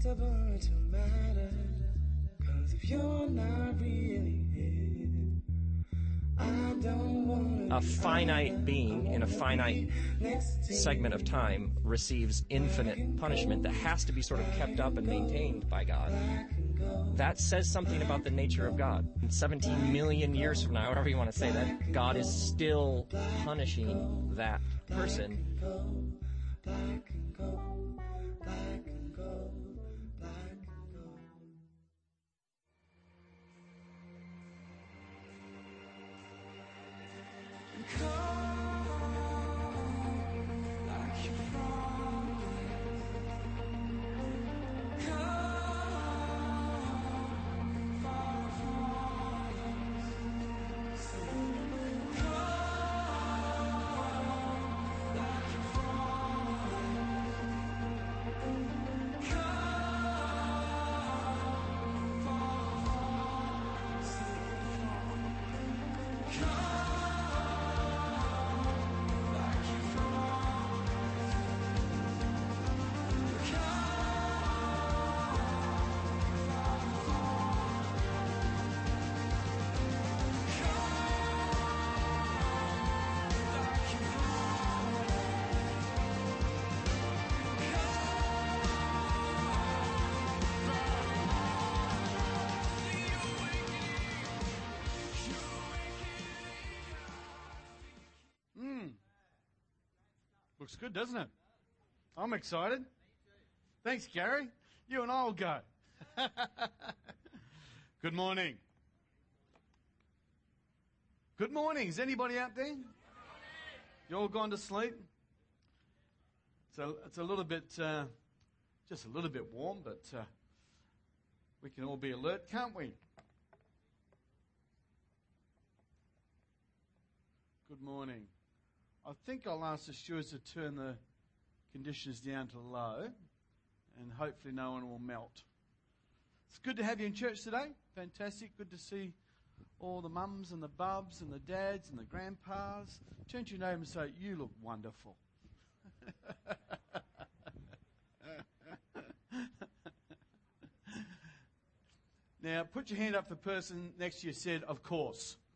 just a matter. Cause if you're not really I don't wanna A finite being in a finite segment of time receives infinite punishment that has to be sort of kept up and maintained by God. That says something about the nature of God. 17 million years from now, whatever you want to say that, God is still punishing that person. come. Looks good, doesn't it? I'm excited. Thanks, Gary. You and I will go. good morning. Good morning. Is anybody out there? You all gone to sleep? So it's a little bit, uh, just a little bit warm, but uh, we can all be alert, can't we? Good morning. I think I'll ask the stewards to turn the conditions down to low, and hopefully no one will melt. It's good to have you in church today. Fantastic. Good to see all the mums and the bubs and the dads and the grandpas. Turn to your neighbour and say, You look wonderful. now, put your hand up for the person next to you said, Of course.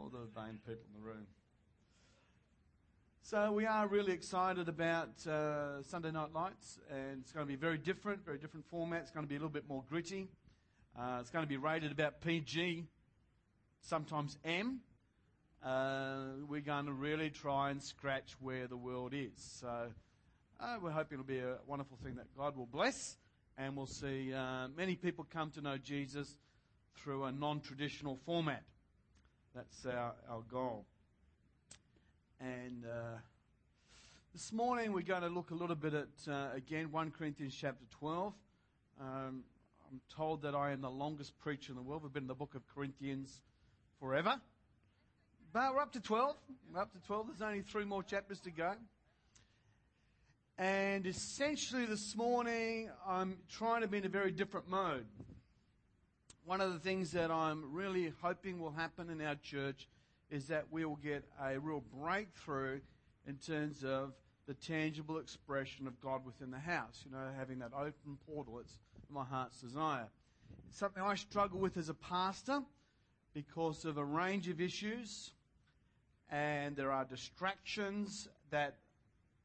all the vain people in the room. So we are really excited about uh, Sunday Night Lights, and it's going to be very different, very different format. It's going to be a little bit more gritty. Uh, it's going to be rated about PG, sometimes M. Uh, we're going to really try and scratch where the world is. So uh, we're hoping it'll be a wonderful thing that God will bless, and we'll see uh, many people come to know Jesus through a non-traditional format. That's our, our goal. And uh, this morning we're going to look a little bit at, uh, again, 1 Corinthians chapter 12. Um, I'm told that I am the longest preacher in the world. We've been in the book of Corinthians forever. But we're up to 12. We're up to 12. There's only three more chapters to go. And essentially this morning I'm trying to be in a very different mode. One of the things that I'm really hoping will happen in our church is that we will get a real breakthrough in terms of the tangible expression of God within the house. You know, having that open portal. It's my heart's desire. It's something I struggle with as a pastor because of a range of issues, and there are distractions that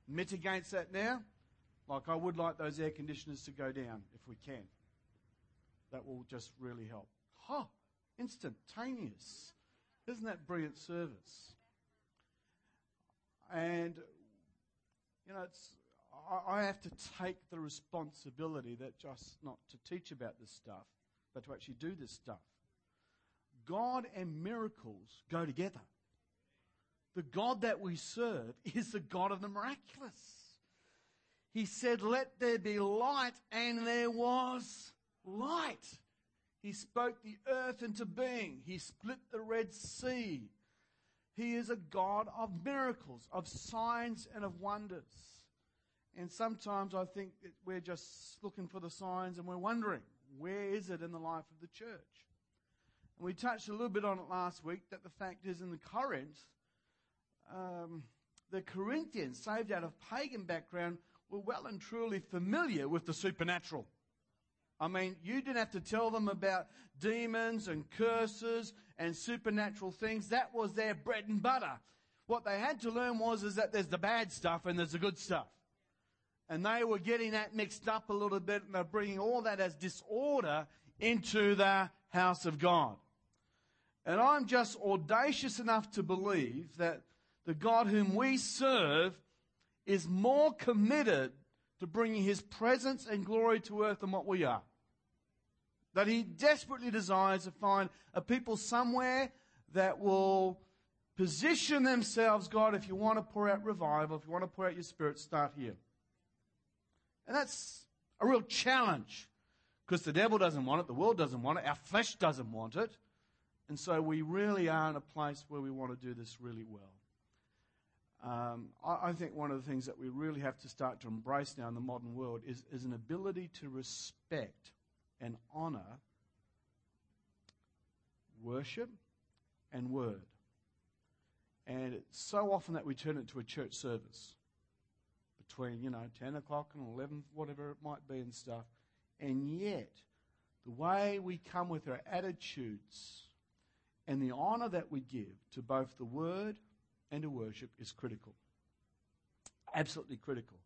mitigates that now. Like I would like those air conditioners to go down if we can. That will just really help. Ha! Oh, instantaneous. Isn't that brilliant service? And, you know, it's, I, I have to take the responsibility that just not to teach about this stuff, but to actually do this stuff. God and miracles go together. The God that we serve is the God of the miraculous. He said, Let there be light, and there was light. He spoke the earth into being. He split the Red Sea. He is a God of miracles, of signs, and of wonders. And sometimes I think that we're just looking for the signs and we're wondering, where is it in the life of the church? And we touched a little bit on it last week that the fact is in the Corinth, um, the Corinthians, saved out of pagan background, were well and truly familiar with the supernatural. I mean, you didn't have to tell them about demons and curses and supernatural things. That was their bread and butter. What they had to learn was is that there's the bad stuff and there's the good stuff. And they were getting that mixed up a little bit and they're bringing all that as disorder into the house of God. And I'm just audacious enough to believe that the God whom we serve is more committed to bringing his presence and glory to earth than what we are. That he desperately desires to find a people somewhere that will position themselves, God, if you want to pour out revival, if you want to pour out your spirit, start here. And that's a real challenge because the devil doesn't want it, the world doesn't want it, our flesh doesn't want it. And so we really are in a place where we want to do this really well. Um, I, I, think one of the things that we really have to start to embrace now in the modern world is, is an ability to respect and honor worship and word. And it's so often that we turn it to a church service between, you know, 10 o'clock and 11, whatever it might be and stuff. And yet, the way we come with our attitudes and the honor that we give to both the word to worship is critical. Absolutely critical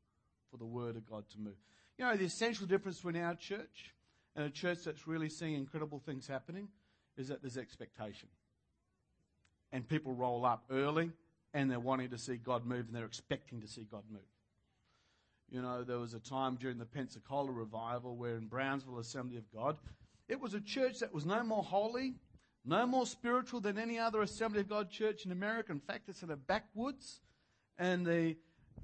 for the Word of God to move. You know, the essential difference between our church and a church that's really seeing incredible things happening is that there's expectation. And people roll up early and they're wanting to see God move and they're expecting to see God move. You know, there was a time during the Pensacola revival where in Brownsville Assembly of God, it was a church that was no more holy no more spiritual than any other Assembly of God church in America. In fact, it's in the backwoods. And the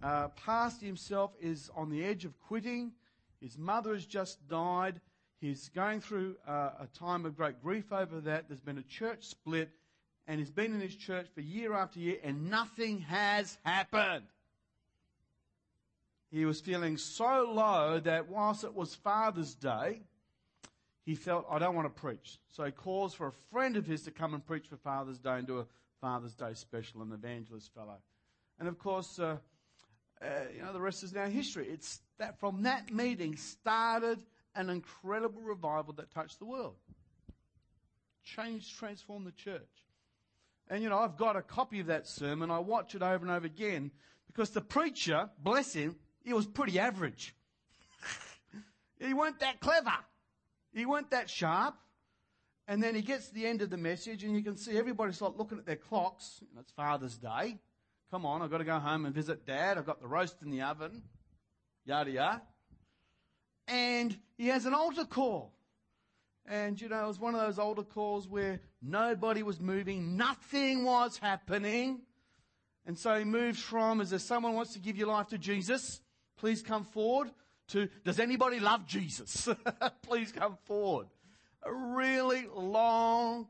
uh, pastor himself is on the edge of quitting. His mother has just died. He's going through uh, a time of great grief over that. There's been a church split, and he's been in his church for year after year, and nothing has happened. He was feeling so low that whilst it was Father's Day, he felt, I don't want to preach. So he calls for a friend of his to come and preach for Father's Day and do a Father's Day special, an evangelist fellow. And of course, uh, uh, you know, the rest is now history. It's that from that meeting started an incredible revival that touched the world. Changed, transformed the church. And you know, I've got a copy of that sermon. I watch it over and over again because the preacher, bless him, he was pretty average. he weren't that clever. He weren't that sharp. And then he gets to the end of the message, and you can see everybody's like looking at their clocks. You know, it's Father's Day. Come on, I've got to go home and visit Dad. I've got the roast in the oven. Yada yada. And he has an altar call. And you know, it was one of those altar calls where nobody was moving, nothing was happening. And so he moves from, is there someone wants to give your life to Jesus? Please come forward to, does anybody love Jesus? Please come forward. A really long,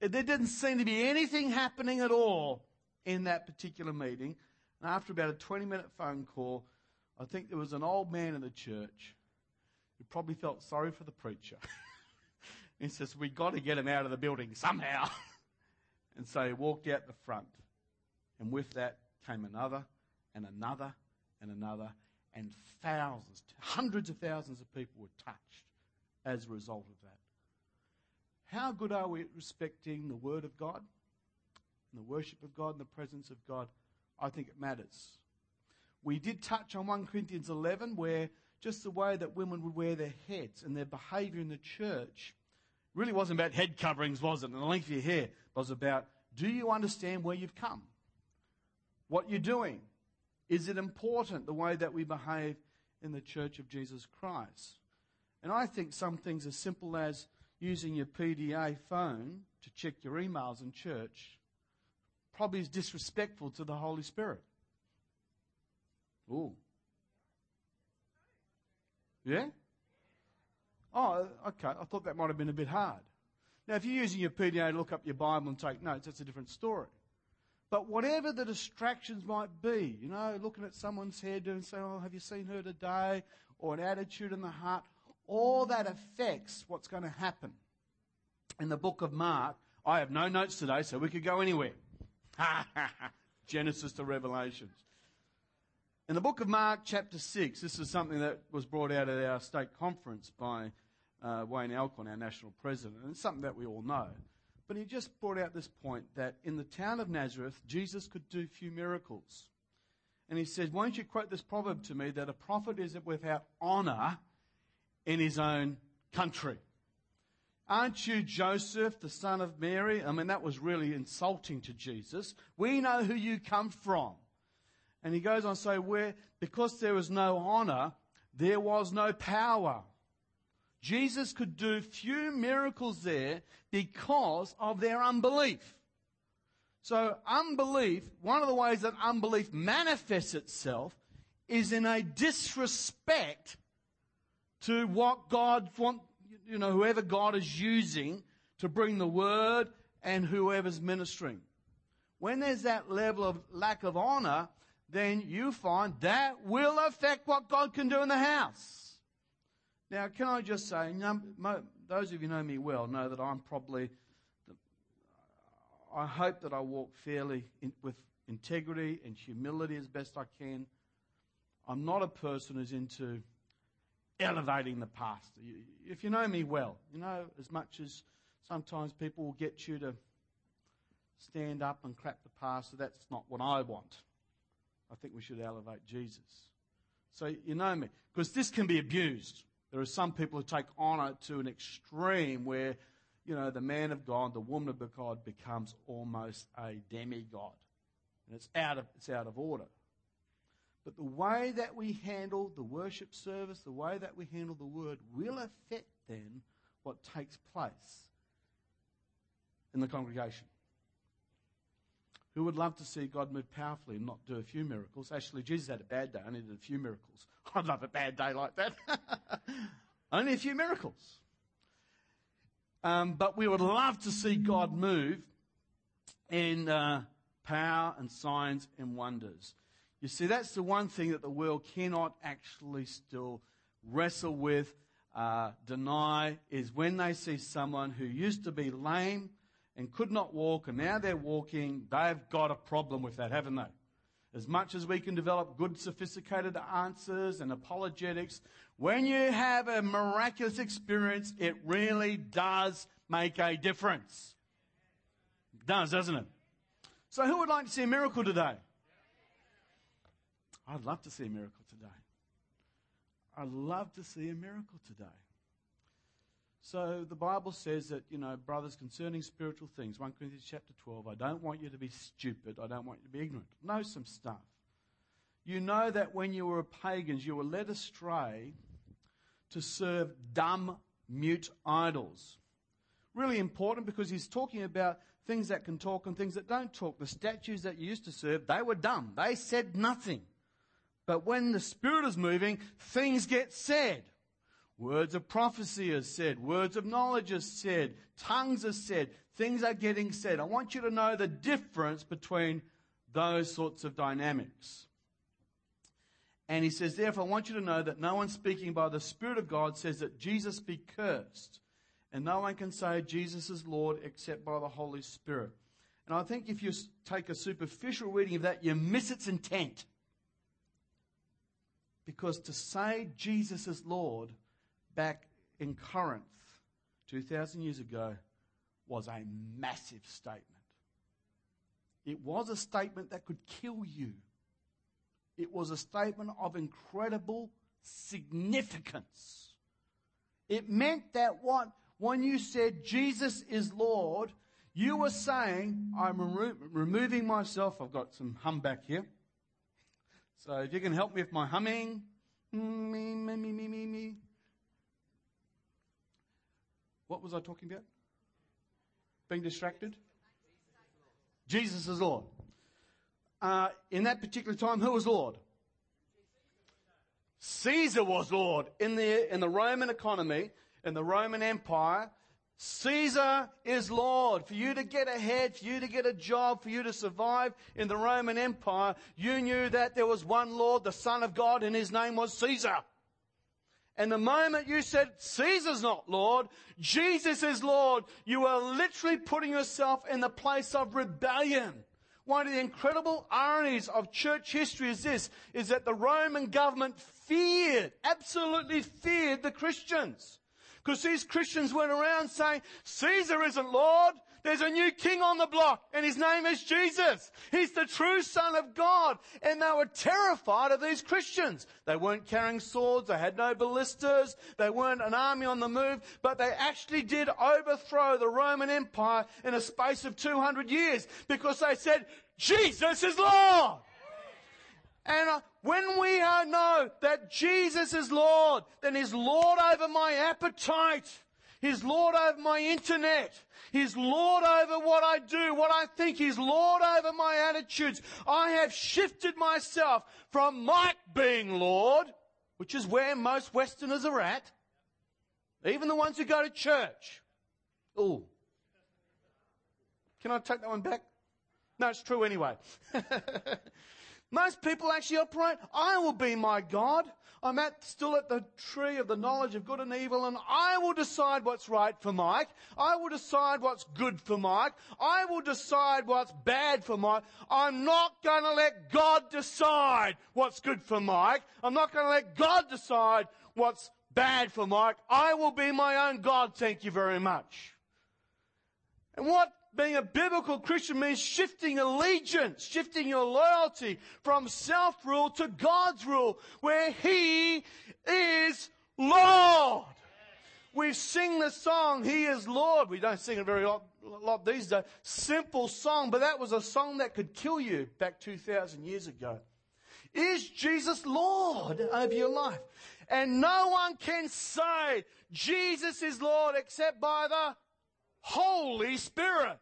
there didn't seem to be anything happening at all in that particular meeting. And after about a 20 minute phone call, I think there was an old man in the church who probably felt sorry for the preacher. he says, We've got to get him out of the building somehow. and so he walked out the front. And with that came another and another and another and thousands, hundreds of thousands of people were touched as a result of that. How good are we at respecting the Word of God and the worship of God and the presence of God? I think it matters. We did touch on 1 Corinthians 11 where just the way that women would wear their heads and their behavior in the church really wasn't about head coverings, was it? And the length of your hair. Was about do you understand where you've come? What you're doing? Is it important the way that we behave in the church of Jesus Christ? And I think some things as simple as using your PDA phone to check your emails in church probably is disrespectful to the Holy Spirit. Ooh. Yeah? Oh, okay. I thought that might have been a bit hard. Now, if you're using your PDA to look up your Bible and take notes, that's a different story. But whatever the distractions might be, you know, looking at someone's head and saying, Oh, have you seen her today? Or an attitude in the heart, all that affects what's going to happen. In the book of Mark, I have no notes today, so we could go anywhere. Genesis to Revelations. In the book of Mark, chapter 6, this is something that was brought out at our state conference by uh, Wayne Alcorn, our national president, and it's something that we all know. But he just brought out this point that in the town of Nazareth, Jesus could do few miracles. And he said, Won't you quote this proverb to me that a prophet is it without honor in his own country? Aren't you Joseph, the son of Mary? I mean, that was really insulting to Jesus. We know who you come from. And he goes on to say, where, because there was no honor, there was no power. Jesus could do few miracles there because of their unbelief. So unbelief, one of the ways that unbelief manifests itself is in a disrespect to what God want, you know, whoever God is using to bring the word and whoever's ministering. When there's that level of lack of honor, then you find that will affect what God can do in the house. Now, can I just say, those of you know me well know that I'm probably, I hope that I walk fairly in, with integrity and humility as best I can. I'm not a person who's into elevating the pastor. If you know me well, you know, as much as sometimes people will get you to stand up and clap the pastor, that's not what I want. I think we should elevate Jesus. So you know me. Because this can be abused. There are some people who take honor to an extreme where, you know, the man of God, the woman of God becomes almost a demigod. And it's out of, it's out of order. But the way that we handle the worship service, the way that we handle the word, will affect then what takes place in the congregation. Who would love to see God move powerfully and not do a few miracles? Actually, Jesus had a bad day, only did a few miracles. I'd love a bad day like that. only a few miracles. Um, but we would love to see God move in uh, power and signs and wonders. You see, that's the one thing that the world cannot actually still wrestle with, uh, deny, is when they see someone who used to be lame and could not walk, and now they're walking, they've got a problem with that, haven't they? As much as we can develop good, sophisticated answers and apologetics, when you have a miraculous experience, it really does make a difference. It does, doesn't it? So, who would like to see a miracle today? I'd love to see a miracle today. I'd love to see a miracle today. So the Bible says that, you know, brothers, concerning spiritual things, 1 Corinthians chapter 12, I don't want you to be stupid. I don't want you to be ignorant. Know some stuff. You know that when you were pagans, you were led astray to serve dumb, mute idols. Really important because he's talking about things that can talk and things that don't talk. The statues that you used to serve, they were dumb. They said nothing. But when the Spirit is moving, things get said. Words of prophecy are said. Words of knowledge are said. Tongues are said. Things are getting said. I want you to know the difference between those sorts of dynamics. And he says, therefore, I want you to know that no one speaking by the Spirit of God says that Jesus be cursed. And no one can say Jesus is Lord except by the Holy Spirit. And I think if you take a superficial reading of that, you miss its intent. Because to say Jesus is Lord back in Corinth 2,000 years ago was a massive statement. It was a statement that could kill you. It was a statement of incredible significance. It meant that what, when you said Jesus is Lord, you were saying, I'm remo- removing myself. I've got some hum back here. So if you can help me with my humming, mm, me, me, me, me, me, me. What was I talking about? Being distracted? Jesus is Lord. Uh, in that particular time, who was Lord? Caesar was Lord. In the, in the Roman economy, in the Roman Empire, Caesar is Lord. For you to get ahead, for you to get a job, for you to survive in the Roman Empire, you knew that there was one Lord, the Son of God, and his name was Caesar. And the moment you said, Caesar's not Lord, Jesus is Lord, you are literally putting yourself in the place of rebellion. One of the incredible ironies of church history is this, is that the Roman government feared, absolutely feared the Christians. Because these Christians went around saying, Caesar isn't Lord. There's a new king on the block and his name is Jesus. He's the true son of God. And they were terrified of these Christians. They weren't carrying swords. They had no ballistas. They weren't an army on the move, but they actually did overthrow the Roman Empire in a space of 200 years because they said, Jesus is Lord. And uh, when we know that Jesus is Lord, then He's Lord over my appetite. He's Lord over my internet. He's Lord over what I do, what I think. He's Lord over my attitudes. I have shifted myself from Mike being Lord, which is where most Westerners are at, even the ones who go to church. Oh. Can I take that one back? No, it's true anyway. Most people actually operate, I will be my God. I'm at, still at the tree of the knowledge of good and evil and I will decide what's right for Mike. I will decide what's good for Mike. I will decide what's bad for Mike. I'm not going to let God decide what's good for Mike. I'm not going to let God decide what's bad for Mike. I will be my own God. Thank you very much. And what being a biblical Christian means shifting allegiance, shifting your loyalty from self-rule to God's rule, where He is Lord. We sing the song, He is Lord. We don't sing it very lot, these days. Simple song, but that was a song that could kill you back 2,000 years ago. Is Jesus Lord over your life? And no one can say Jesus is Lord except by the Holy Spirit.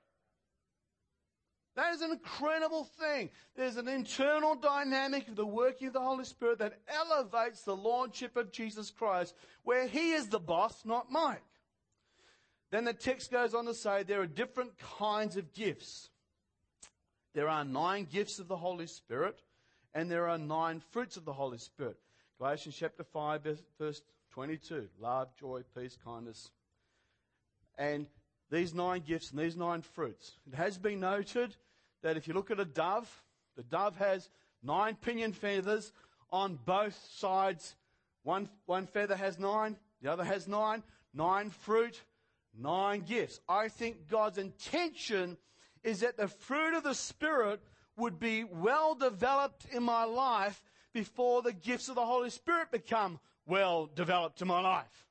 That is an incredible thing. There's an internal dynamic of the working of the Holy Spirit that elevates the Lordship of Jesus Christ, where He is the boss, not Mike. Then the text goes on to say there are different kinds of gifts. There are nine gifts of the Holy Spirit, and there are nine fruits of the Holy Spirit. Galatians chapter 5, verse 22 love, joy, peace, kindness. And these nine gifts and these nine fruits. It has been noted that if you look at a dove, the dove has nine pinion feathers on both sides. One, one feather has nine, the other has nine. Nine fruit, nine gifts. I think God's intention is that the fruit of the Spirit would be well developed in my life before the gifts of the Holy Spirit become well developed in my life.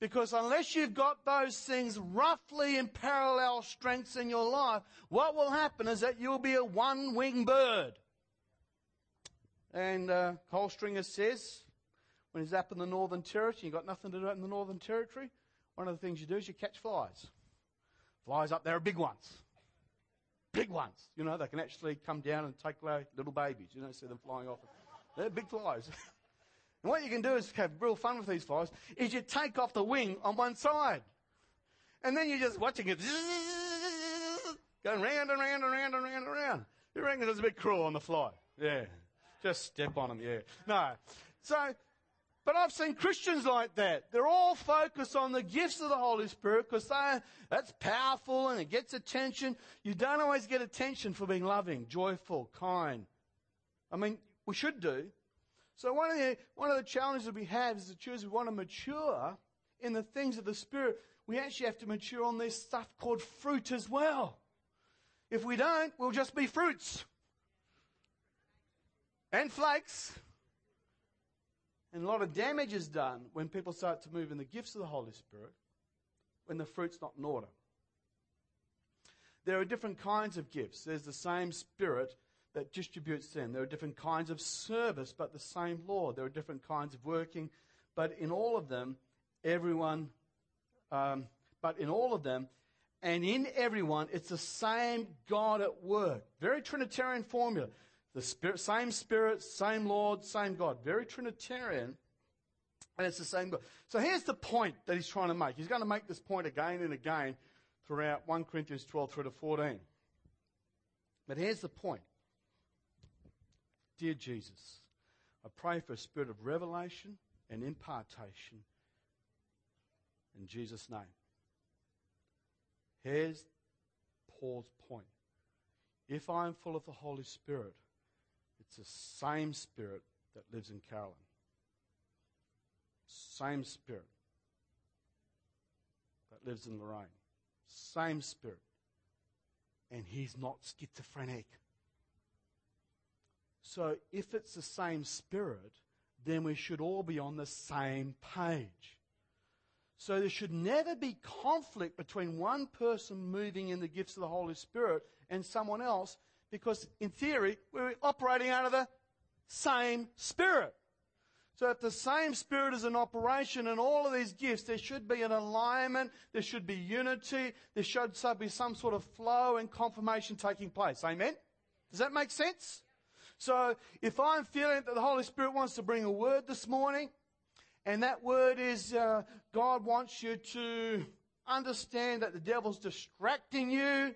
Because unless you've got those things roughly in parallel strengths in your life, what will happen is that you'll be a one winged bird. And uh, Col Stringer says, when he's up in the Northern Territory, you've got nothing to do in the Northern Territory, one of the things you do is you catch flies. Flies up there are big ones. Big ones. You know, they can actually come down and take little babies. You don't see them flying off. They're big flies. And what you can do is have real fun with these flies, is you take off the wing on one side. And then you're just watching it going round and round and round and round and round. You reckon it's a bit cruel on the fly? Yeah. Just step on them, yeah. No. So, but I've seen Christians like that. They're all focused on the gifts of the Holy Spirit because that's powerful and it gets attention. You don't always get attention for being loving, joyful, kind. I mean, we should do, so one of the, one of the challenges that we have as a church, we want to mature in the things of the Spirit. We actually have to mature on this stuff called fruit as well. If we don't, we'll just be fruits. And flakes. And a lot of damage is done when people start to move in the gifts of the Holy Spirit when the fruit's not in order. There are different kinds of gifts. There's the same Spirit that distributes them. There are different kinds of service, but the same Lord. There are different kinds of working, but in all of them, everyone, um, but in all of them, and in everyone, it's the same God at work. Very Trinitarian formula. The spirit, same Spirit, same Lord, same God. Very Trinitarian, and it's the same God. So here's the point that he's trying to make. He's going to make this point again and again throughout 1 Corinthians 12 through to 14. But here's the point. Dear Jesus, I pray for a spirit of revelation and impartation in Jesus' name. Here's Paul's point. If I'm full of the Holy Spirit, it's the same Spirit that lives in Carolyn. Same Spirit that lives in Lorraine. Same Spirit. And he's not schizophrenic. So if it's the same Spirit, then we should all be on the same page. So there should never be conflict between one person moving in the gifts of the Holy Spirit and someone else because in theory we're operating out of the same Spirit. So if the same Spirit is in operation in all of these gifts, there should be an alignment, there should be unity, there should be some sort of flow and confirmation taking place. Amen? Does that make sense? So if I'm feeling that the Holy Spirit wants to bring a word this morning, and that word is uh, God wants you to understand that the devil's distracting you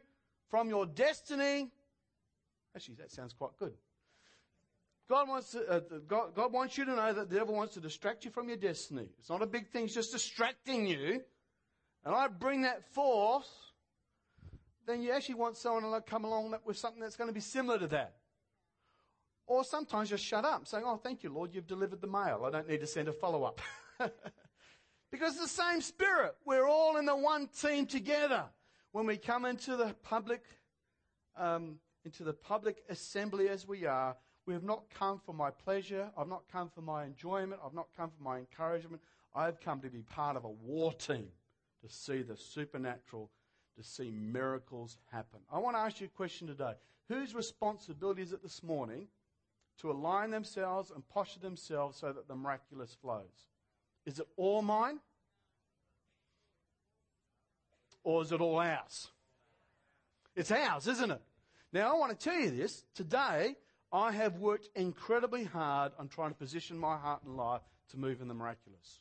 from your destiny. Actually, that sounds quite good. God wants, to, uh, God, God wants you to know that the devil wants to distract you from your destiny. It's not a big thing, it's just distracting you. And I bring that forth, then you actually want someone to come along with something that's going to be similar to that. Or sometimes just shut up, saying, Oh, thank you, Lord, you've delivered the mail. I don't need to send a follow up. because the same spirit. We're all in the one team together. When we come into the public, um, into the public assembly as we are, we have not come for my pleasure. I've not come for my enjoyment. I've not come for my encouragement. I've come to be part of a war team to see the supernatural, to see miracles happen. I want to ask you a question today. Whose responsibility is it this morning to align themselves and posture themselves so that the miraculous flows? Is it all mine? Or is it all ours? It's ours, isn't it? Now, I want to tell you this. Today, I have worked incredibly hard on trying to position my heart and life to move in the miraculous.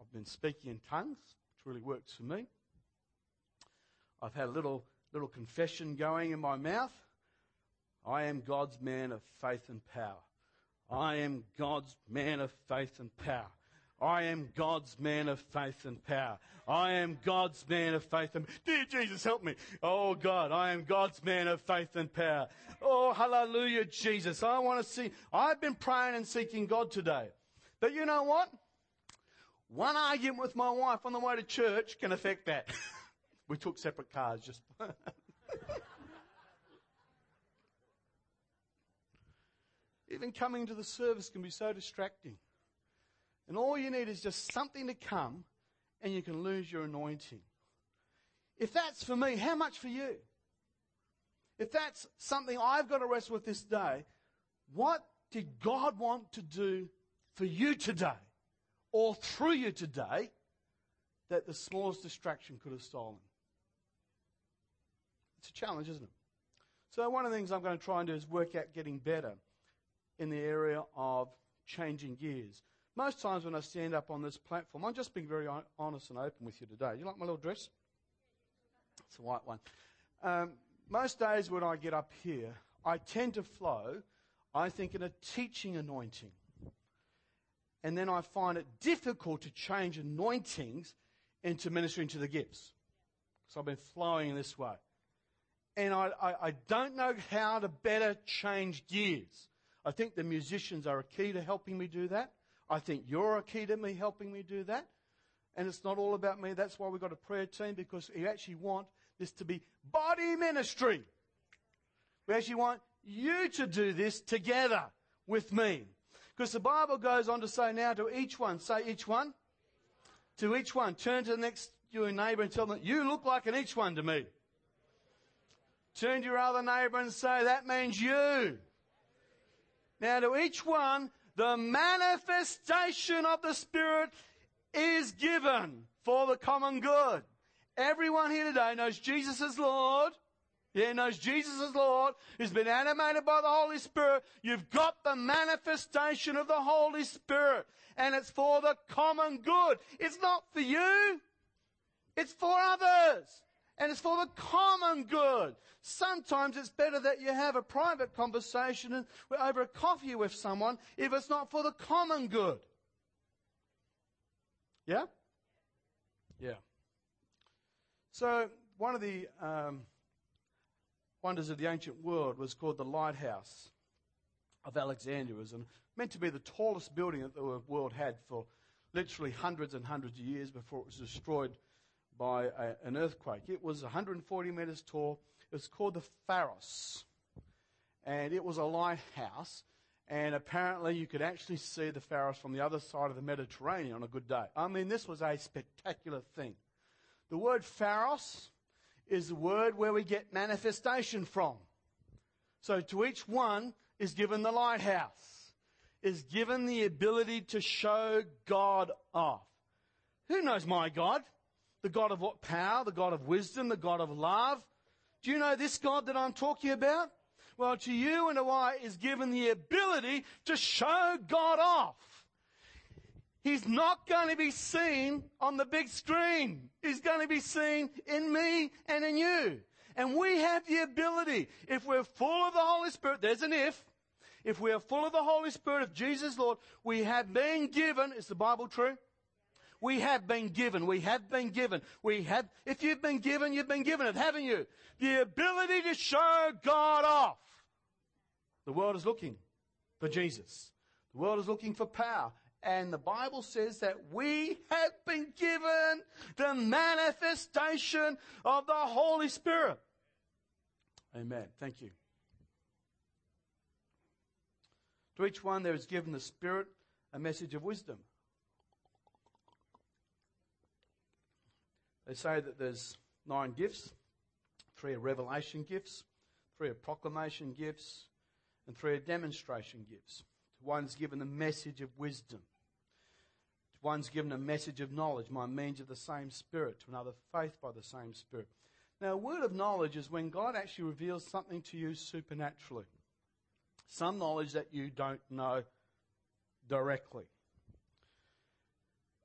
I've been speaking in tongues, which really works for me. I've had a little, little confession going in my mouth. I am God's man of faith and power. I am God's man of faith and power. I am God's man of faith and power. I am God's man of faith and dear Jesus, help me. Oh God, I am God's man of faith and power. Oh hallelujah, Jesus. I want to see. I've been praying and seeking God today. But you know what? One argument with my wife on the way to church can affect that. we took separate cars just. Even coming to the service can be so distracting. And all you need is just something to come and you can lose your anointing. If that's for me, how much for you? If that's something I've got to wrestle with this day, what did God want to do for you today or through you today that the smallest distraction could have stolen? It's a challenge, isn't it? So, one of the things I'm going to try and do is work out getting better in the area of changing gears. Most times when I stand up on this platform, I'm just being very honest and open with you today. You like my little dress? It's a white one. Um, most days when I get up here, I tend to flow, I think, in a teaching anointing. And then I find it difficult to change anointings into ministering to the gifts. So I've been flowing in this way. And I, I, I don't know how to better change gears. I think the musicians are a key to helping me do that. I think you're a key to me helping me do that. And it's not all about me. That's why we've got a prayer team because we actually want this to be body ministry. We actually want you to do this together with me. Because the Bible goes on to say now to each one, say each one. To each one. Turn to the next your neighbor and tell them, you look like an each one to me. Turn to your other neighbor and say, that means you. Now to each one, the manifestation of the Spirit is given for the common good. Everyone here today knows Jesus is Lord. Yeah, knows Jesus is Lord, who's been animated by the Holy Spirit. You've got the manifestation of the Holy Spirit. And it's for the common good. It's not for you. It's for others and it's for the common good. Sometimes it's better that you have a private conversation over a coffee with someone if it's not for the common good. Yeah? Yeah. So, one of the um, wonders of the ancient world was called the Lighthouse of Alexandria. It was meant to be the tallest building that the world had for literally hundreds and hundreds of years before it was destroyed by a, an earthquake. It was 140 meters tall. It was called the Pharos. And it was a lighthouse. And apparently, you could actually see the Pharos from the other side of the Mediterranean on a good day. I mean, this was a spectacular thing. The word Pharos is the word where we get manifestation from. So to each one is given the lighthouse, is given the ability to show God off. Who knows my God? The God of what power? The God of wisdom? The God of love? Do you know this God that I'm talking about? Well, to you and to I is given the ability to show God off. He's not going to be seen on the big screen. He's going to be seen in me and in you. And we have the ability, if we're full of the Holy Spirit, there's an if, if we are full of the Holy Spirit of Jesus Lord, we have been given, is the Bible true? We have been given. We have been given. We have, if you've been given, you've been given it, haven't you? The ability to show God off. The world is looking for Jesus. The world is looking for power. And the Bible says that we have been given the manifestation of the Holy Spirit. Amen. Thank you. To each one there is given the Spirit a message of wisdom. They say that there's nine gifts. Three are revelation gifts, three are proclamation gifts, and three are demonstration gifts. To one's given the message of wisdom. To one's given a message of knowledge by means of the same Spirit. To another, faith by the same Spirit. Now, a word of knowledge is when God actually reveals something to you supernaturally. Some knowledge that you don't know directly.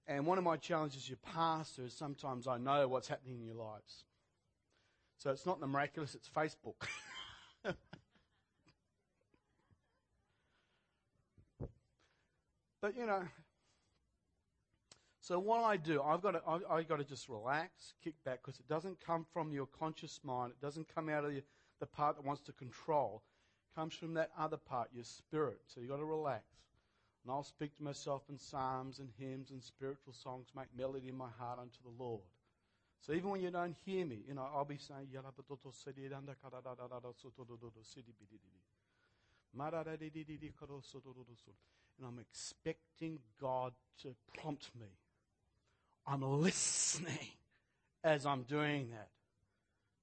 And one of my challenges as your pastor is sometimes I know what's happening in your lives. So it's not the miraculous, it's Facebook. but you know, so what I do, I've got to, I, I've got to just relax, kick back, because it doesn't come from your conscious mind. It doesn't come out of the, the part that wants to control. It comes from that other part, your spirit. So you've got to relax. And I'll speak to myself in psalms and hymns and spiritual songs, make melody in my heart unto the Lord. So even when you don't hear me, you know, I'll be saying, and I'm expecting God to prompt me. I'm listening as I'm doing that.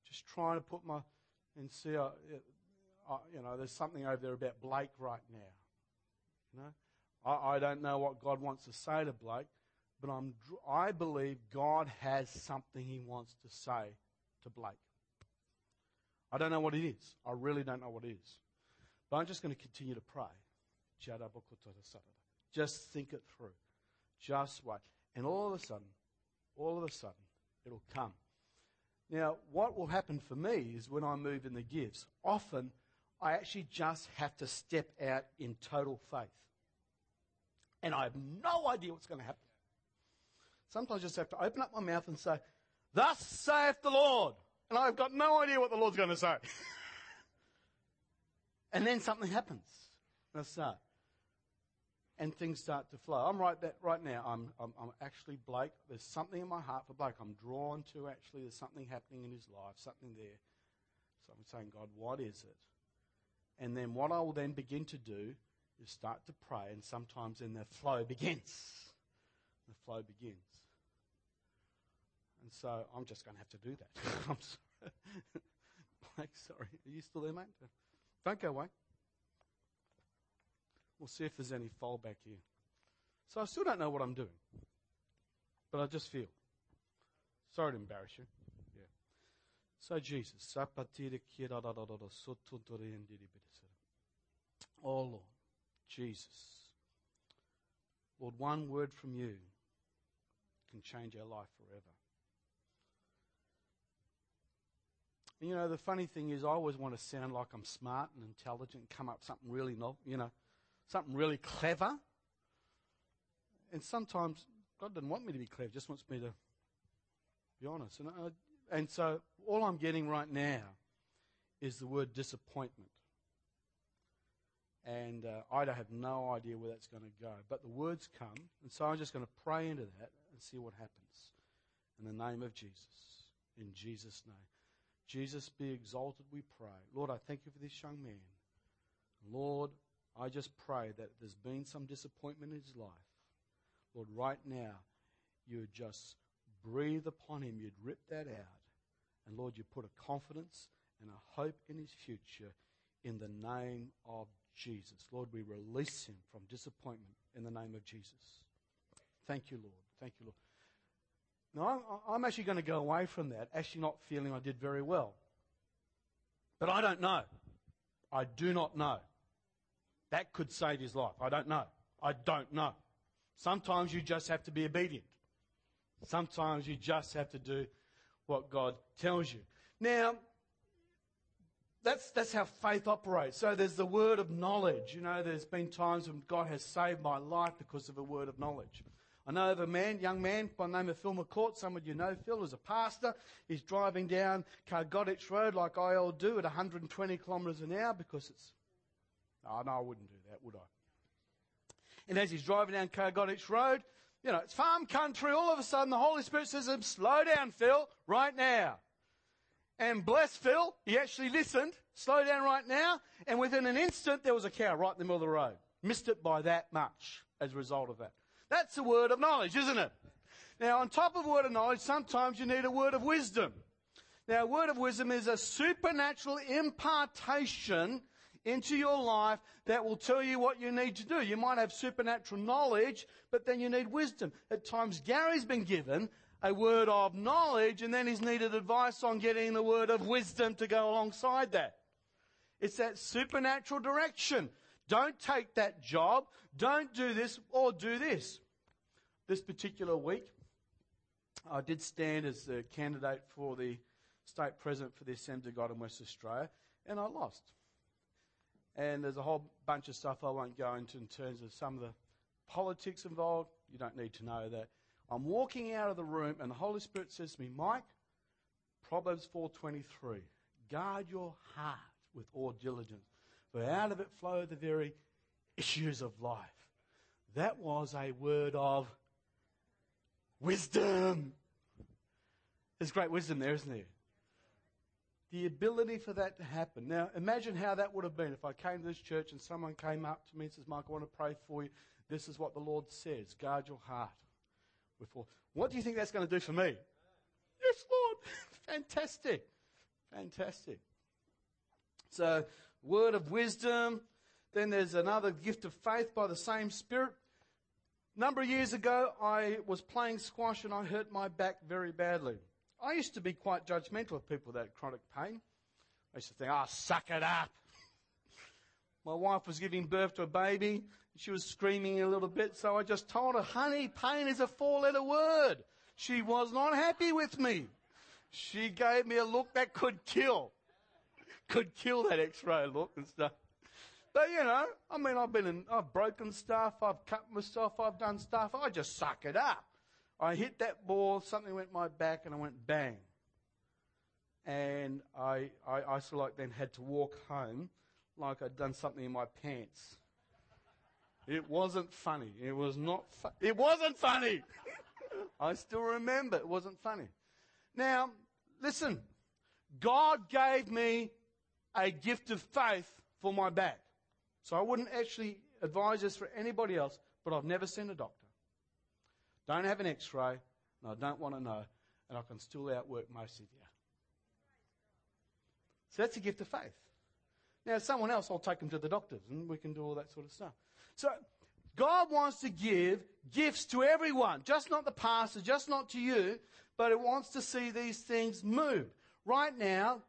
Just trying to put my, and see, uh, uh, you know, there's something over there about Blake right now. You know, I, I don't know what God wants to say to Blake, but I'm, I believe God has something He wants to say to Blake. I don't know what it is. I really don't know what it is. But I'm just going to continue to pray. Just think it through. Just wait. And all of a sudden, all of a sudden, it'll come. Now, what will happen for me is when I move in the gifts, often I actually just have to step out in total faith. And I have no idea what's going to happen. Sometimes I just have to open up my mouth and say, Thus saith the Lord. And I've got no idea what the Lord's going to say. and then something happens. And I start. And things start to flow. I'm right that right now. I'm, I'm, I'm actually Blake. There's something in my heart for Blake. I'm drawn to actually. There's something happening in his life. Something there. So I'm saying, God, what is it? And then what I will then begin to do is start to pray, and sometimes then the flow begins. The flow begins. And so I'm just going to have to do that. I'm sorry. Blake, sorry. Are you still there, mate? Don't go away. We'll see if there's any fallback here. So I still don't know what I'm doing. But I just feel. Sorry to embarrass you. Yeah. So Jesus. Oh Lord. Jesus. Lord, one word from you can change our life forever. And you know, the funny thing is, I always want to sound like I'm smart and intelligent come up with something really, no, you know, something really clever. And sometimes God doesn't want me to be clever; just wants me to be honest. And, I, and so, all I'm getting right now is the word disappointment. And uh, I have no idea where that's going to go. But the words come, and so I'm just going to pray into that and see what happens. In the name of Jesus. In Jesus' name. Jesus be exalted, we pray. Lord, I thank you for this young man. Lord, I just pray that there's been some disappointment in his life. Lord, right now, you just breathe upon him. You'd rip that out. And Lord, you put a confidence and a hope in his future in the name of Jesus. Lord, we release him from disappointment in the name of Jesus. Thank you, Lord. Thank you, Lord. Now, I'm, actually going to go away from that, actually not feeling I did very well. But I don't know. I do not know. That could save his life. I don't know. I don't know. Sometimes you just have to be obedient. Sometimes you just have to do what God tells you. Now, that's, that's how faith operates. So there's the word of knowledge. You know, there's been times when God has saved my life because of a word of knowledge. I know of a man, young man by the name of Phil McCourt. Some of you know Phil is a pastor. He's driving down Kargotich Road like I all do at 120 kilometres an hour because it's. Oh, no, I wouldn't do that, would I? And as he's driving down Kargotich Road, you know, it's farm country. All of a sudden, the Holy Spirit says to him, Slow down, Phil, right now. And bless Phil, he actually listened. Slow down right now. And within an instant, there was a cow right in the middle of the road. Missed it by that much as a result of that. That's a word of knowledge, isn't it? Now, on top of a word of knowledge, sometimes you need a word of wisdom. Now, a word of wisdom is a supernatural impartation into your life that will tell you what you need to do. You might have supernatural knowledge, but then you need wisdom. At times, Gary's been given a word of knowledge, and then he's needed advice on getting the word of wisdom to go alongside that. It's that supernatural direction. Don't take that job. Don't do this or do this. This particular week, I did stand as the candidate for the state president for the Assembly of God in West Australia, and I lost. And there's a whole bunch of stuff I won't go into in terms of some of the politics involved. You don't need to know that. I'm walking out of the room and the Holy Spirit says to me, Mike, Proverbs 4:23, guard your heart with all diligence, for out of it flow the very issues of life. That was a word of wisdom. There's great wisdom there, isn't there? the ability for that to happen. Now, imagine how that would have been if I came to this church and someone came up to me and says, Mike, I want to pray for you. This is what the Lord says. Guard your heart. All. What do you think that's going to do for me? Yes, Lord. Fantastic. Fantastic. So, word of wisdom. Then there's another gift of faith by the same Spirit. A number of years ago, I was playing squash and I hurt my back very badly. I used to be quite judgmental of people that had chronic pain. I used to think, oh, suck it up. My wife was giving birth to a baby. She was screaming a little bit, so I just told her, honey, pain is a four letter word. She was not happy with me. She gave me a look that could kill. Could kill that x-ray look and stuff. But you know, I mean, I've been in, I've broken stuff, I've cut myself, I've done stuff. I just suck it up. I hit that ball, something went my back, and I went bang. And I, I, I sort of like then had to walk home like I'd done something in my pants. It wasn't funny. It was not. Fu- it wasn't funny. I still remember it wasn't funny. Now, listen. God gave me a gift of faith for my back. So I wouldn't actually advise this for anybody else, but I've never seen a doctor. Don't have an x ray, and I don't want to know, and I can still outwork most of you. So that's a gift of faith. Now, someone else, I'll take them to the doctors, and we can do all that sort of stuff. So, God wants to give gifts to everyone, just not the pastor, just not to you, but it wants to see these things move. Right now,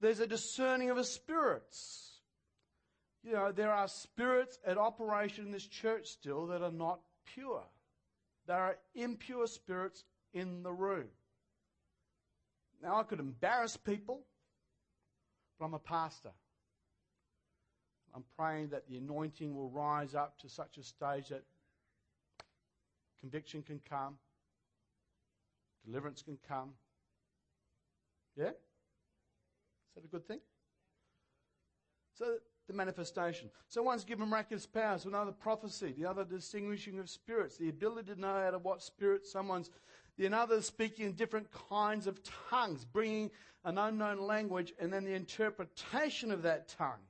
there's a discerning of the spirits. You know, there are spirits at operation in this church still that are not pure. There are impure spirits in the room. Now, I could embarrass people, but I'm a pastor. I'm praying that the anointing will rise up to such a stage that conviction can come, deliverance can come. Yeah? Is that a good thing? So the manifestation. So one's given miraculous powers, another prophecy, the other distinguishing of spirits, the ability to know out of what spirit someone's, the another speaking in different kinds of tongues, bringing an unknown language, and then the interpretation of that tongue.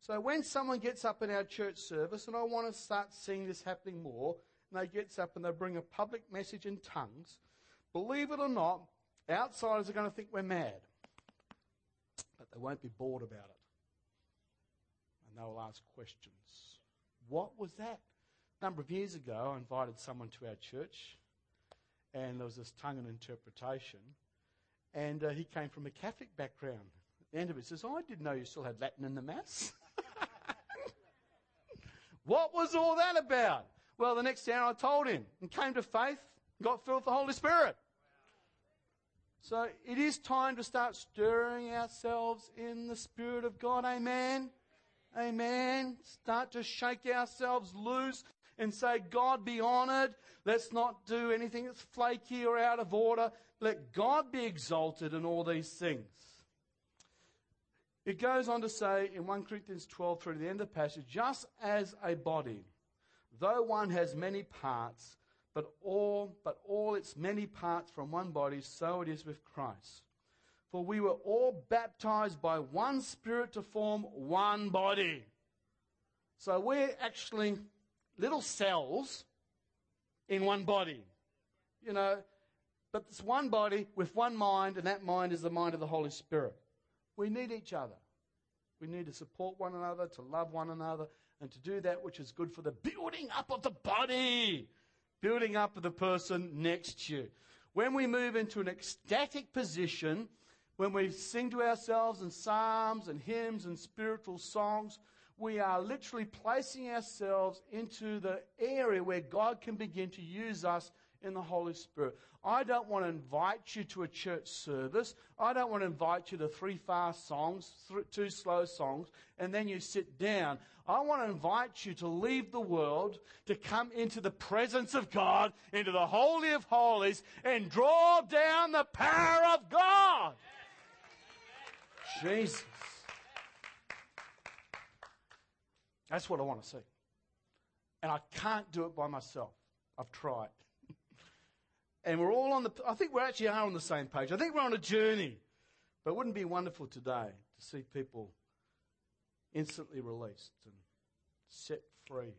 So when someone gets up in our church service, and I want to start seeing this happening more, and they gets up and they bring a public message in tongues, believe it or not, outsiders are going to think we're mad. But they won't be bored about it And they will ask questions. What was that? A number of years ago, I invited someone to our church, and there was this tongue and interpretation, and uh, he came from a Catholic background. At the end of it, says, oh, I didn't know you still had Latin in the Mass. what was all that about? Well, the next day I told him and came to faith, got filled with the Holy Spirit. So it is time to start stirring ourselves in the Spirit of God. Amen. Amen. Start to shake ourselves loose and say, God be honored. Let's not do anything that's flaky or out of order. Let God be exalted in all these things. It goes on to say in 1 Corinthians 12 through to the end of the passage, just as a body, though one has many parts, but all, but all its many parts from one body, so it is with Christ. For we were all baptized by one Spirit to form one body. So we're actually little cells in one body. You know, but it's one body with one mind, and that mind is the mind of the Holy Spirit. We need each other. We need to support one another, to love one another, and to do that which is good for the building up of the body, building up of the person next to you. When we move into an ecstatic position, when we sing to ourselves in psalms and hymns and spiritual songs, we are literally placing ourselves into the area where God can begin to use us in the Holy Spirit. I don't want to invite you to a church service. I don't want to invite you to three fast songs, two slow songs, and then you sit down. I want to invite you to leave the world, to come into the presence of God, into the Holy of Holies, and draw down the power of God. Jesus. That's what I want to see. And I can't do it by myself. I've tried. And we're all on the, I think we actually are on the same page. I think we're on a journey. But wouldn't it be wonderful today to see people instantly released and set free?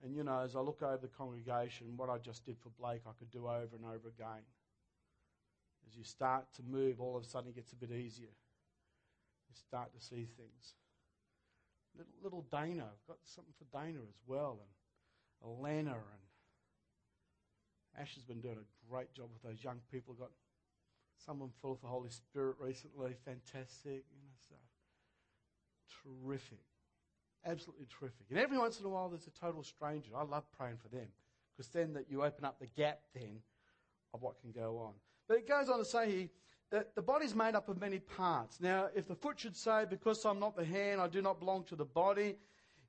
And, and you know, as I look over the congregation, what I just did for Blake, I could do over and over again as you start to move, all of a sudden it gets a bit easier. You start to see things. Little, little Dana, I've got something for Dana as well, and Elena, and Ash has been doing a great job with those young people. Got someone full of the Holy Spirit recently, fantastic, you know, stuff. Terrific. Absolutely terrific. And every once in a while there's a total stranger. I love praying for them because then that you open up the gap then of what can go on. But it goes on to say here that the body's made up of many parts. Now, if the foot should say, Because I'm not the hand, I do not belong to the body,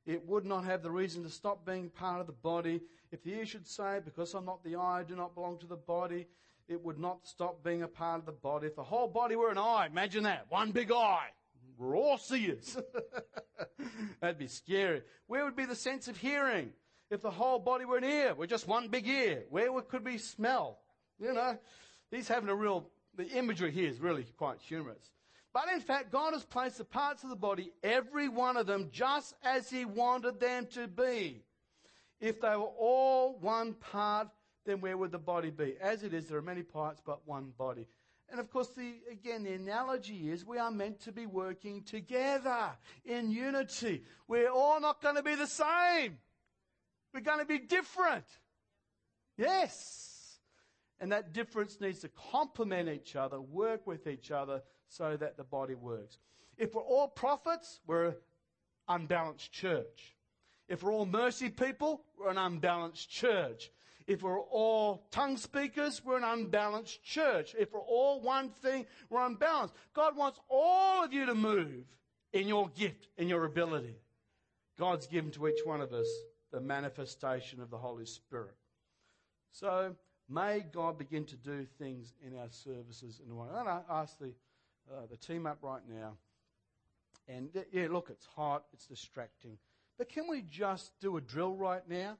it would not have the reason to stop being part of the body. If the ear should say, Because I'm not the eye, I do not belong to the body, it would not stop being a part of the body. If the whole body were an eye, imagine that, one big eye. We're all seers. That'd be scary. Where would be the sense of hearing? If the whole body were an ear, we're just one big ear. Where could we smell? You know, he's having a real, the imagery here is really quite humorous. But in fact, God has placed the parts of the body, every one of them, just as He wanted them to be. If they were all one part, then where would the body be? As it is, there are many parts, but one body. And of course, the, again, the analogy is we are meant to be working together in unity. We're all not going to be the same. We're going to be different. Yes. And that difference needs to complement each other, work with each other so that the body works. If we're all prophets, we're an unbalanced church. If we're all mercy people, we're an unbalanced church. If we're all tongue speakers, we're an unbalanced church. If we're all one thing, we're unbalanced. God wants all of you to move in your gift, in your ability. God's given to each one of us the manifestation of the Holy Spirit. So, May God begin to do things in our services in a way. And I ask the, uh, the team up right now. And th- yeah, look, it's hot, it's distracting. But can we just do a drill right now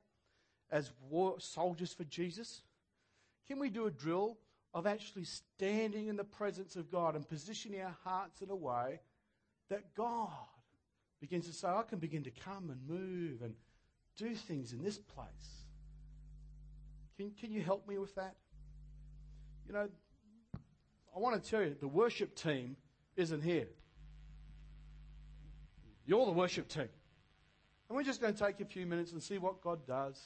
as war soldiers for Jesus? Can we do a drill of actually standing in the presence of God and positioning our hearts in a way that God begins to say, I can begin to come and move and do things in this place? Can, can you help me with that? You know, I want to tell you, the worship team isn't here. You're the worship team. And we're just going to take a few minutes and see what God does.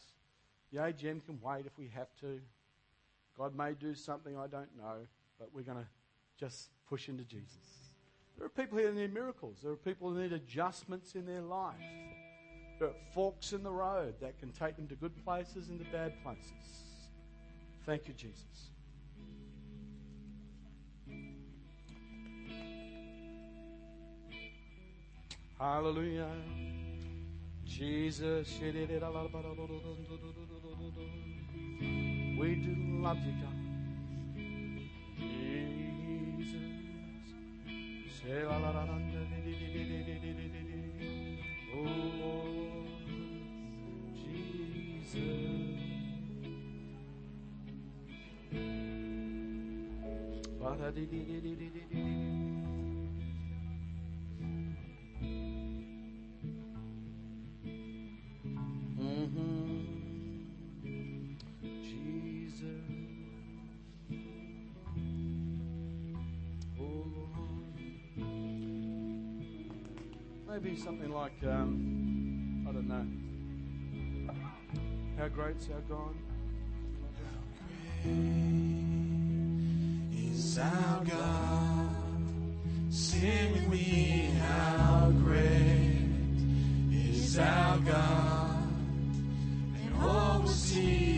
The AGM can wait if we have to. God may do something I don't know, but we're going to just push into Jesus. There are people here that need miracles. There are people who need adjustments in their life. There are forks in the road that can take them to good places and to bad places. Thank you, Jesus. Hallelujah. Jesus. We do love you, God. Jesus. Oh, Lord. Jesus. Maybe something like, um, I don't know. How great's our God? How great is our God. Sing with me, how great is our God. And all will see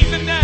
A name.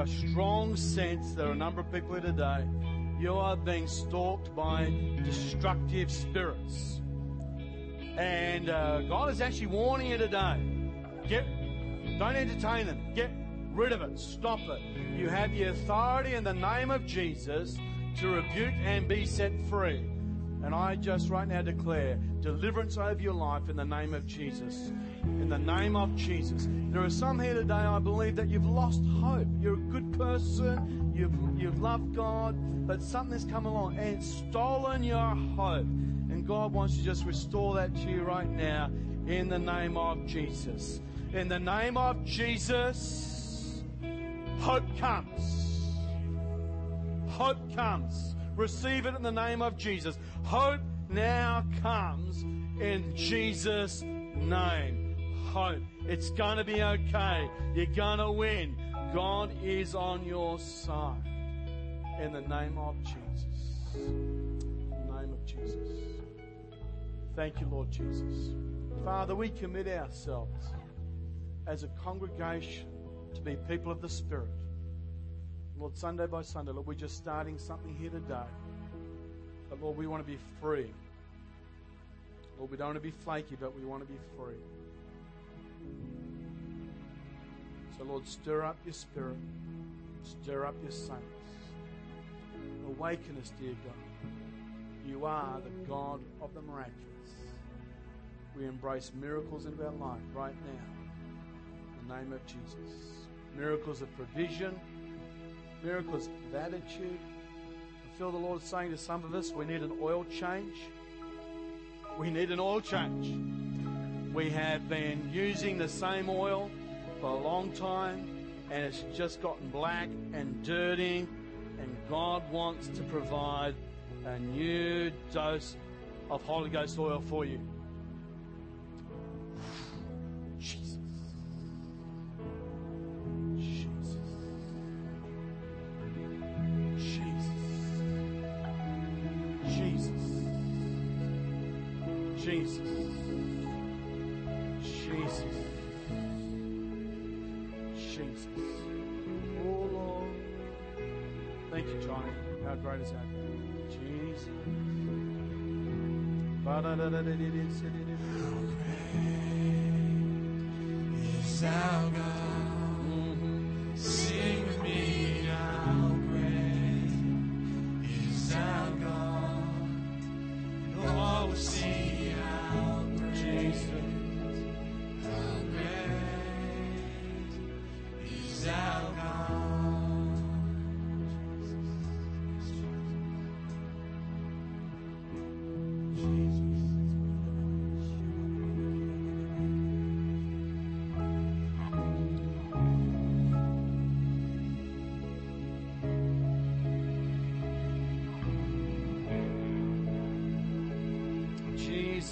A strong sense there are a number of people here today. You are being stalked by destructive spirits, and uh, God is actually warning you today. Get, don't entertain them. Get rid of it. Stop it. You have the authority in the name of Jesus to rebuke and be set free. And I just right now declare deliverance over your life in the name of Jesus. In the name of Jesus. There are some here today, I believe, that you've lost hope. You're a good person. You've, you've loved God, but something's come along and stolen your hope. And God wants to just restore that to you right now in the name of Jesus. In the name of Jesus, hope comes. Hope comes. Receive it in the name of Jesus. Hope now comes in Jesus' name. Hope. It's going to be okay. You're going to win. God is on your side. In the name of Jesus. In the name of Jesus. Thank you, Lord Jesus. Father, we commit ourselves as a congregation to be people of the Spirit. Lord, Sunday by Sunday, Lord, we're just starting something here today. But Lord, we want to be free. Lord, we don't want to be flaky, but we want to be free. So, Lord, stir up your spirit, stir up your saints. Awaken us, dear God. You are the God of the miraculous. We embrace miracles into our life right now. In the name of Jesus. Miracles of provision, miracles of attitude. I feel the Lord saying to some of us, we need an oil change. We need an oil change. We have been using the same oil for a long time and it's just gotten black and dirty and God wants to provide a new dose of Holy Ghost oil for you. Great is that? Jesus.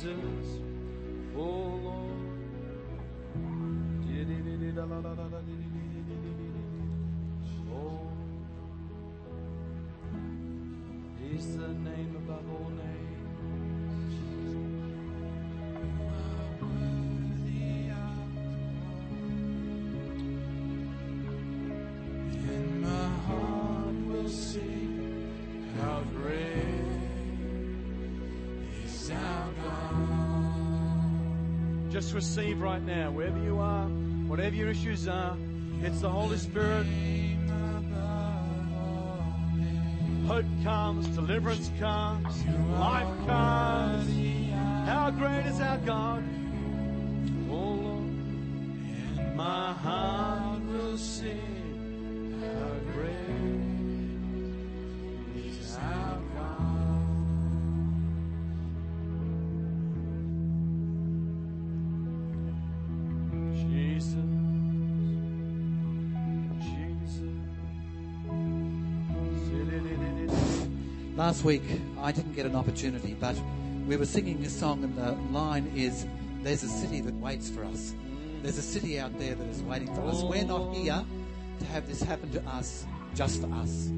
Jesus. Just receive right now, wherever you are, whatever your issues are. It's the Holy Spirit. Hope comes, deliverance comes, life comes. How great is our God? Last week, I didn't get an opportunity, but we were singing this song, and the line is, There's a city that waits for us. There's a city out there that is waiting for us. We're not here to have this happen to us just for us.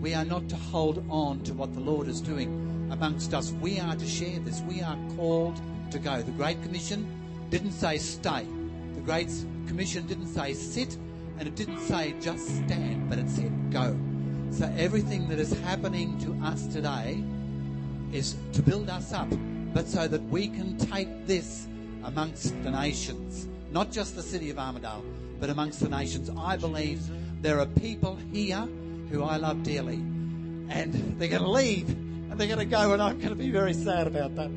We are not to hold on to what the Lord is doing amongst us. We are to share this. We are called to go. The Great Commission didn't say stay. The Great Commission didn't say sit, and it didn't say just stand, but it said go. So everything that is happening to us today is to build us up, but so that we can take this amongst the nations, not just the city of Armadale, but amongst the nations. I believe there are people here who I love dearly, and they're going to leave and they're going to go, and I'm going to be very sad about that.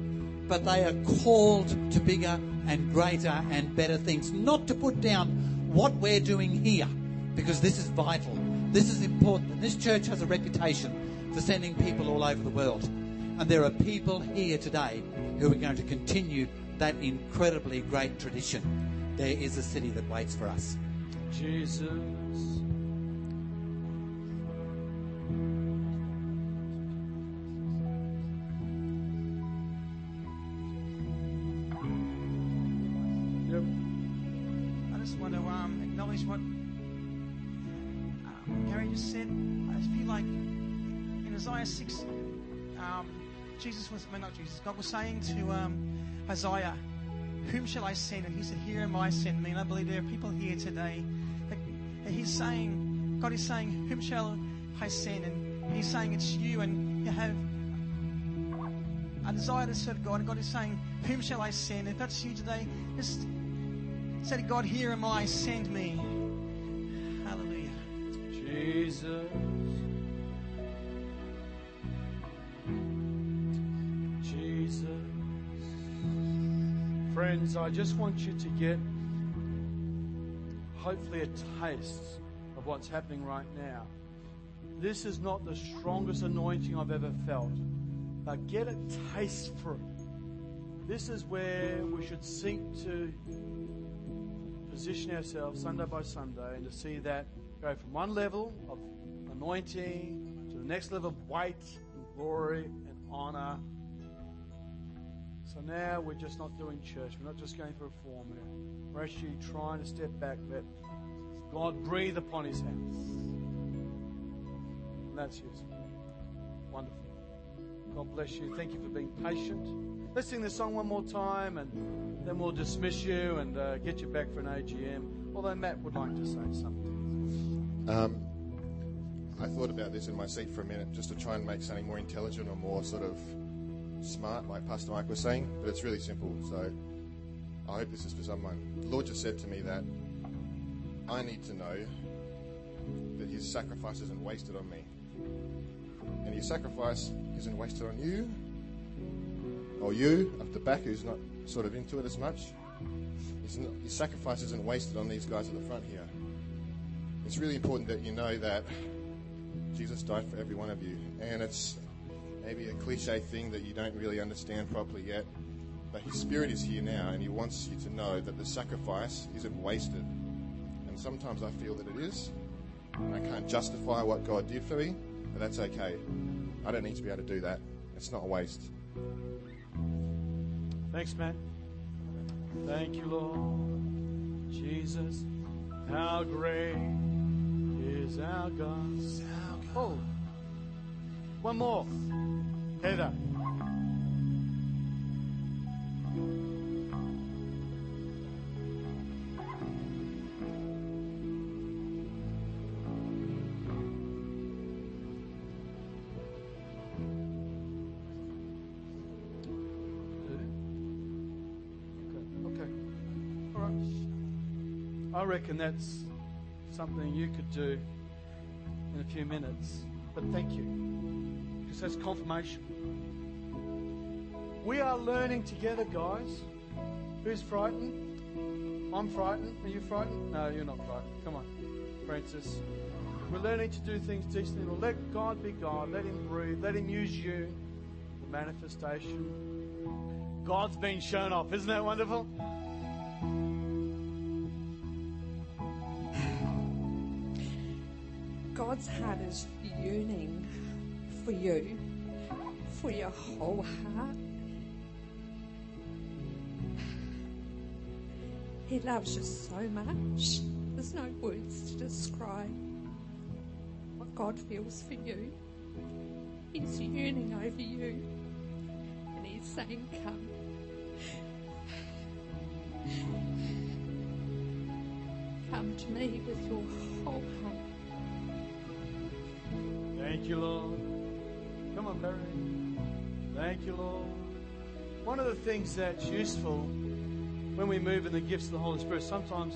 But they are called to bigger and greater and better things, not to put down what we're doing here, because this is vital. This is important. This church has a reputation for sending people all over the world. And there are people here today who are going to continue that incredibly great tradition. There is a city that waits for us. Jesus. Said. I feel like in Isaiah 6, um, Jesus was, well, not Jesus, God was saying to um, Isaiah, Whom shall I send? And he said, Here am I, send me. And I believe there are people here today that, he's saying, God is saying, Whom shall I send? And he's saying, It's you. And you have a desire to serve God. And God is saying, Whom shall I send? If that's you today, just Say to God, Here am I, send me. Jesus. Jesus. Friends, I just want you to get hopefully a taste of what's happening right now. This is not the strongest anointing I've ever felt, but get a taste for it. This is where we should seek to position ourselves Sunday by Sunday and to see that go from one level of anointing to the next level of weight and glory and honor. So now we're just not doing church. We're not just going through a form. We're, actually trying to step back, let God breathe upon his house. And that's useful. Wonderful. God bless you. Thank you for being patient. Let's sing this song one more time and then we'll dismiss you and uh, get you back for an AGM. Although Matt would like to say something. Um, I thought about this in my seat for a minute just to try and make something more intelligent or more sort of smart, like Pastor Mike was saying, but it's really simple. So I hope this is for someone. The Lord just said to me that I need to know that His sacrifice isn't wasted on me. And His sacrifice isn't wasted on you, or you at the back who's not sort of into it as much. His, his sacrifice isn't wasted on these guys at the front here. It's really important that you know that Jesus died for every one of you. And it's maybe a cliche thing that you don't really understand properly yet. But His Spirit is here now, and He wants you to know that the sacrifice isn't wasted. And sometimes I feel that it is. And I can't justify what God did for me, but that's okay. I don't need to be able to do that. It's not a waste. Thanks, Matt. Thank you, Lord. Jesus, how great is our God. Oh, one more. Heather. I reckon that's something you could do in a few minutes. But thank you. Because that's confirmation. We are learning together, guys. Who's frightened? I'm frightened. Are you frightened? No, you're not frightened. Come on, Francis. We're learning to do things decently. Well, let God be God. Let Him breathe. Let Him use you. The manifestation. God's been shown off. Isn't that wonderful? God's heart is yearning for you, for your whole heart. He loves you so much. There's no words to describe what God feels for you. He's yearning over you. And he's saying, Come. Come to me with your whole heart. Thank you, Lord. Come on, Barry. Thank you, Lord. One of the things that's useful when we move in the gifts of the Holy Spirit, sometimes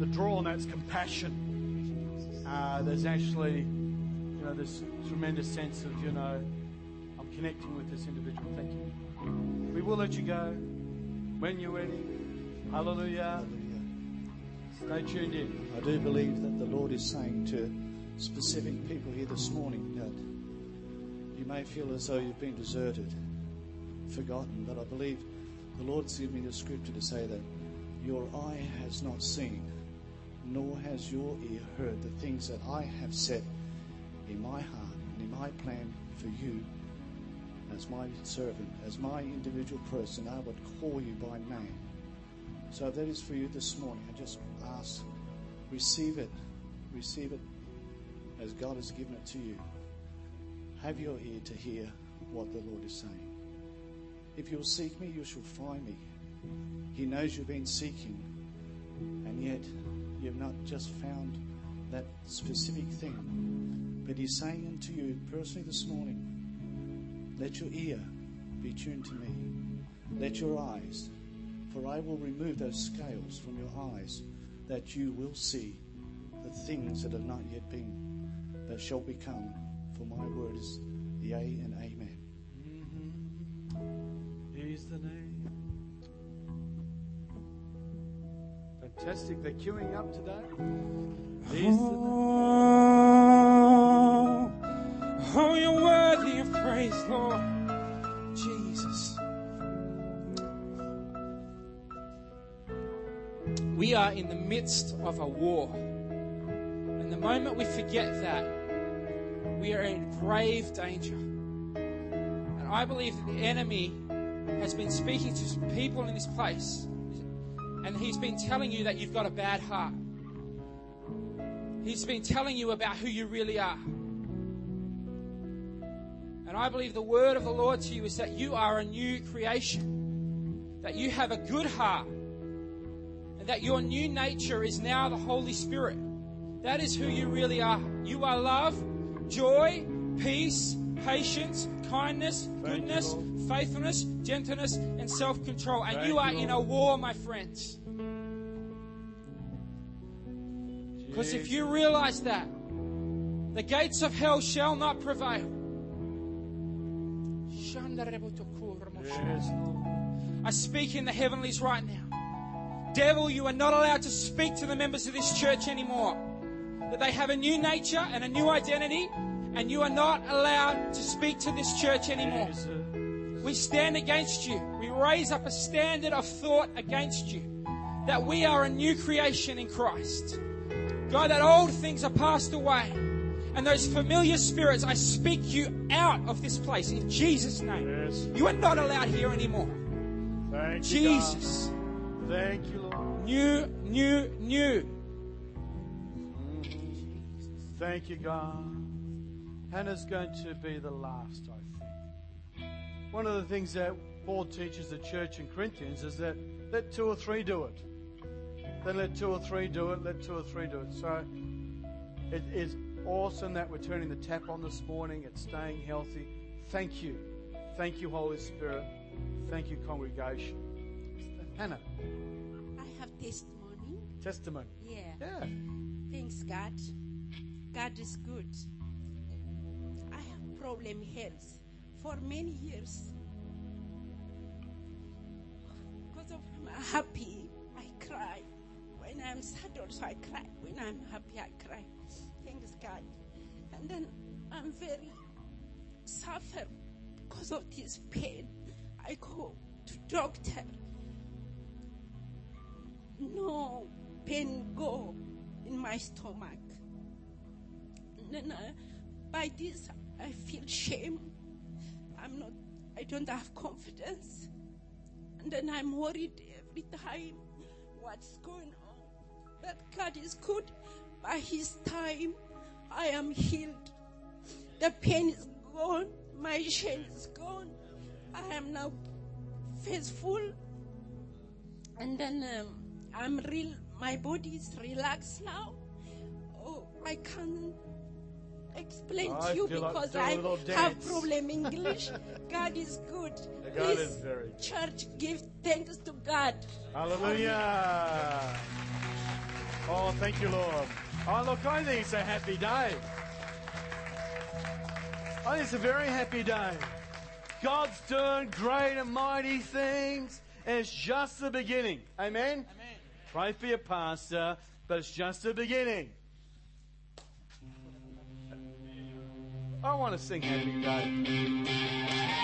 the draw on that's compassion. Uh, there's actually, you know, this tremendous sense of, you know, I'm connecting with this individual. Thank you. We will let you go when you're ready. Hallelujah. Hallelujah. Stay tuned in. I do believe that the Lord is saying to specific people here this morning that you may feel as though you've been deserted, forgotten, but I believe the Lord's given me the scripture to say that your eye has not seen, nor has your ear heard the things that I have said in my heart and in my plan for you as my servant, as my individual person. I would call you by name. So if that is for you this morning, I just ask, receive it, receive it as God has given it to you. Have your ear to hear what the Lord is saying. If you'll seek me, you shall find me. He knows you've been seeking, and yet you've not just found that specific thing. But He's saying unto you personally this morning, let your ear be tuned to me. Let your eyes, for I will remove those scales from your eyes, that you will see the things that have not yet been, that shall become. For my word is the A and Amen. Mm-hmm. He's the name. Fantastic. They're queuing up today. He's the name. Oh, oh, you're worthy of praise, Lord. Jesus. We are in the midst of a war. And the moment we forget that, we are in grave danger. And I believe that the enemy has been speaking to some people in this place. And he's been telling you that you've got a bad heart. He's been telling you about who you really are. And I believe the word of the Lord to you is that you are a new creation, that you have a good heart, and that your new nature is now the Holy Spirit. That is who you really are. You are love, joy, peace, patience, kindness, goodness, faithfulness, gentleness, and self control. And you, are in a war, my friends. Because if you realize that, the gates of hell shall not prevail. I speak in the heavenlies right now. Devil, you are not allowed to speak to the members of this church anymore. That they have a new nature and a new identity, and you are not allowed to speak to this church anymore. We stand against you. We raise up a standard of thought against you. That we are a new creation in Christ. God, that old things are passed away. And those familiar spirits, I speak you out of this place in Jesus' name. Yes. You are not allowed here anymore. Thank you, Jesus. Thank you, Lord. New, new, new. Thank you, God. Hannah's going to be the last, I think. One of the things that Paul teaches the church in Corinthians is that let two or three do it. Then let two or three do it, let two or three do it. So it is awesome that we're turning the tap on this morning. It's staying healthy. Thank you. Thank you, Holy Spirit. Thank you, congregation. Hannah, I have testimony. testimony. Yeah. Yeah. Thanks God. God is good. I have problem health for many years. Because of I'm happy, I cry. When I'm sad also I cry. When I'm happy I cry. Thanks God. And then I'm very suffer because of this pain. I go to doctor. No pain go in my stomach. And then uh, by this I feel shame. I'm not. I don't have confidence. And then I'm worried every time what's going on. But God is good. By His time, I am healed. The pain is gone. My shame is gone. I am now faithful. And then um, I'm real. My body is relaxed now. Oh, I can't explain I to you because doing a I little have problem English. God is good. God Please, is very good. church, give thanks to God. Hallelujah. Oh, thank you, Lord. Oh, look, I think it's a happy day. I think it's a very happy day. God's doing great and mighty things, and it's just the beginning. Amen? Amen. Pray for your pastor, but it's just the beginning. I want to sing Happy Day.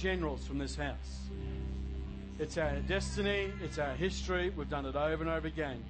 Generals from this house. It's our destiny, it's our history. We've done it over and over again.